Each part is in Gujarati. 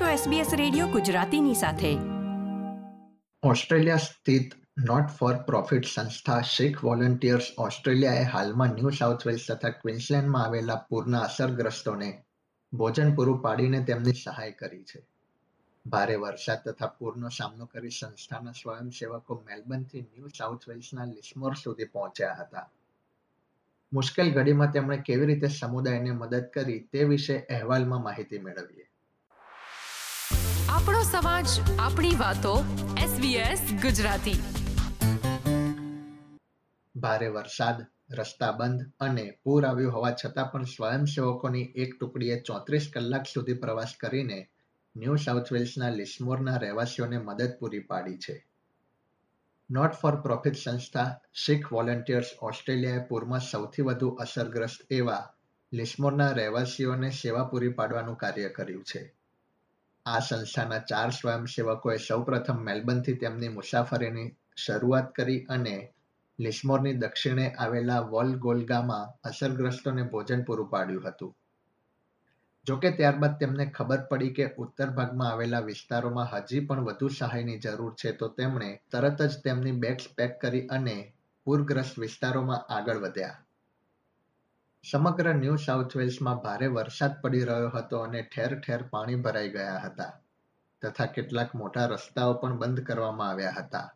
છો SBS રેડિયો ગુજરાતીની સાથે. ઓસ્ટ્રેલિયા સ્થિત નોટ ફોર પ્રોફિટ સંસ્થા શીખ વોલન્ટિયર્સ ઓસ્ટ્રેલિયાએ હાલમાં ન્યૂ સાઉથ વેલ્સ તથા ક્વિન્સલેન્ડમાં આવેલા પૂરના અસરગ્રસ્તોને ભોજન પૂરું પાડીને તેમની સહાય કરી છે. ભારે વરસાદ તથા પૂરનો સામનો કરી સંસ્થાના સ્વયંસેવકો મેલબર્નથી ન્યૂ સાઉથ વેલ્સના લિસ્મોર સુધી પહોંચ્યા હતા. મુશ્કેલ ઘડીમાં તેમણે કેવી રીતે સમુદાયને મદદ કરી તે વિશે અહેવાલમાં માહિતી મેળવીએ. આપણો સમાજ, આપણી વાતો SBS ગુજરાતી. ભારે વરસાદ, રસ્તા બંધ અને પૂર આવ્યું હોવા છતાં પણ સ્વયંસેવકોની એક ટુકડીએ ચોત્રીસ કલાક સુધી પ્રવાસ કરીને ન્યૂ સાઉથ વેલ્સના લિસ્મોરના રહેવાસીઓને મદદ પૂરી પાડી છે. નોટ ફોર પ્રોફિટ સંસ્થા શીખ વોલેન્ટિયર્સ ઓસ્ટ્રેલિયાએ પૂરમાં સૌથી વધુ અસરગ્રસ્ત એવા લિસ્મોરના રહેવાસીઓને સેવા પૂરી પાડવાનું કાર્ય કર્યું છે. આ સંસ્થાના ચાર સ્વયંસેવકોએ સૌપ્રથમ મેલબર્નથી તેમની મુસાફરીની શરૂઆત કરી અને લિસ્મોરની દક્ષિણે આવેલા વોલગોલ્ગામાં અસરગ્રસ્તોને ભોજન પૂરું પાડ્યું હતું. જોકે ત્યારબાદ તેમને ખબર પડી કે ઉત્તર ભાગમાં આવેલા વિસ્તારોમાં હજી પણ વધુ સહાયની જરૂર છે, તો તેમણે તરત જ તેમની બેગ્સ પેક કરી અને પૂરગ્રસ્ત વિસ્તારોમાં આગળ વધ્યા. સમગ્ર ન્યૂ સાઉથ વેલ્સમાં ભારે વરસાદ પડી રહ્યો હતો અને ઠેર ઠેર પાણી ભરાઈ ગયા હતા તથા કેટલાક મોટા રસ્તાઓ પણ બંધ કરવામાં આવ્યા હતા.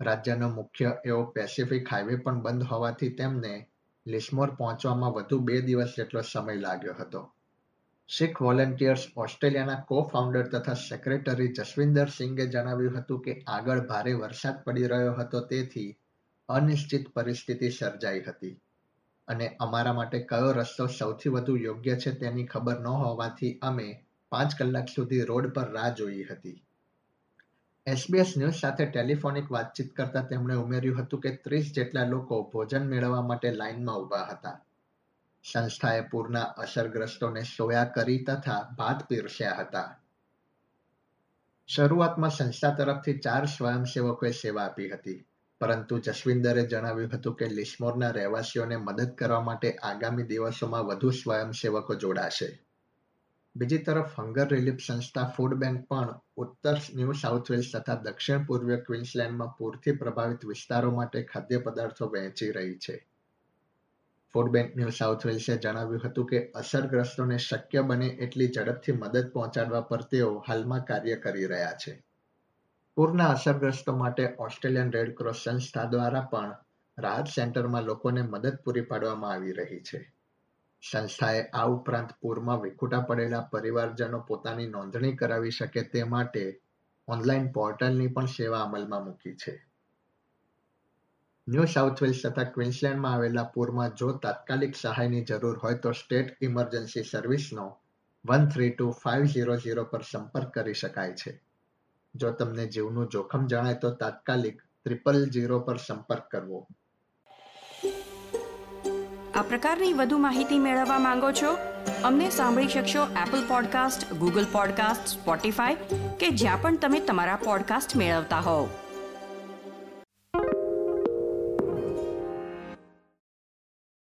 રાજ્યનો મુખ્ય એવો પેસિફિક હાઈવે પણ બંધ હોવાથી તેમને લિસ્મોર પહોંચવામાં વધુ બે દિવસ જેટલો સમય લાગ્યો હતો. શીખ વોલેન્ટિયર્સ ઓસ્ટ્રેલિયાના કો ફાઉન્ડર તથા સેક્રેટરી જસવિંદર સિંઘે જણાવ્યું હતું કે આગળ ભારે વરસાદ પડી રહ્યો હતો તેથી અનિશ્ચિત પરિસ્થિતિ સર્જાઈ હતી. અને અમારા માટે કયો રસ્તો સૌથી વધુ યોગ્ય છે તેની ખબર ન હોવાથી અમે પાંચ કલાક સુધી રોડ પર રાહ જોઈ હતી. એસબીએસ ન્યૂઝ સાથે ટેલિફોનિક વાતચીત કરતા તેમણે ઉમેર્યું હતું કે ત્રીસ જેટલા લોકો ભોજન મેળવવા માટે લાઇનમાં ઊભા હતા. સંસ્થાએ પૂરના અસરગ્રસ્તોને સોયા કરી તથા ભાત પીરસ્યા હતા. શરૂઆતમાં સંસ્થા તરફથી ચાર સ્વયંસેવકોએ સેવા આપી હતી. પરંતુ જસવિંદરે જણાવ્યું હતું કે લિસ્મોરના રહેવાસીઓને મદદ કરવા માટે આગામી દિવસોમાં વધુ સ્વયંસેવકો જોડાશે. બીજી તરફ, હંગર રિલીફ સંસ્થા ફૂડ બેંક પણ ઉત્તર ન્યૂ સાઉથ વેલ્સ તથા દક્ષિણ પૂર્વીય ક્વિન્સલેન્ડમાં પૂરથી પ્રભાવિત વિસ્તારો માટે ખાદ્ય પદાર્થો વહેંચી રહી છે. ફૂડ બેંક ન્યૂ સાઉથ વેલ્સે જણાવ્યું હતું કે અસરગ્રસ્તોને શક્ય બને એટલી ઝડપથી મદદ પહોંચાડવા પર તેઓ હાલમાં કાર્ય કરી રહ્યા છે. પૂરના અસરગ્રસ્તો માટે ઓસ્ટ્રેલિયન રેડક્રોસ સંસ્થા દ્વારા પણ રાહત સેન્ટરમાં લોકોને મદદ પૂરી પાડવામાં આવી રહી છે. સંસ્થાએ આ ઉપરાંત પૂરમાં વિખૂટા પડેલા પરિવારજનો પોતાની નોંધણી કરાવી શકે તે માટે ઓનલાઈન પોર્ટલની પણ સેવા અમલમાં મૂકી છે. ન્યૂ સાઉથ વેલ્સ તથા ક્વિન્સલેન્ડમાં આવેલા પૂરમાં જો તાત્કાલિક સહાયની જરૂર હોય તો સ્ટેટ ઇમરજન્સી સર્વિસનો one three two five zero zero પર સંપર્ક કરી શકાય છે. જો તમને જીવનું જોખમ જણાય તો તાત્કાલિક ત્રિપલ ઝીરો પર સંપર્ક કરવો. આ પ્રકારની વધુ માહિતી મેળવવા માંગો છો? અમને સાંભળી શકશો Apple podcast Google podcast Spotify કે જ્યાં પણ તમે તમારા પોડકાસ્ટ મેળવતા હોવ.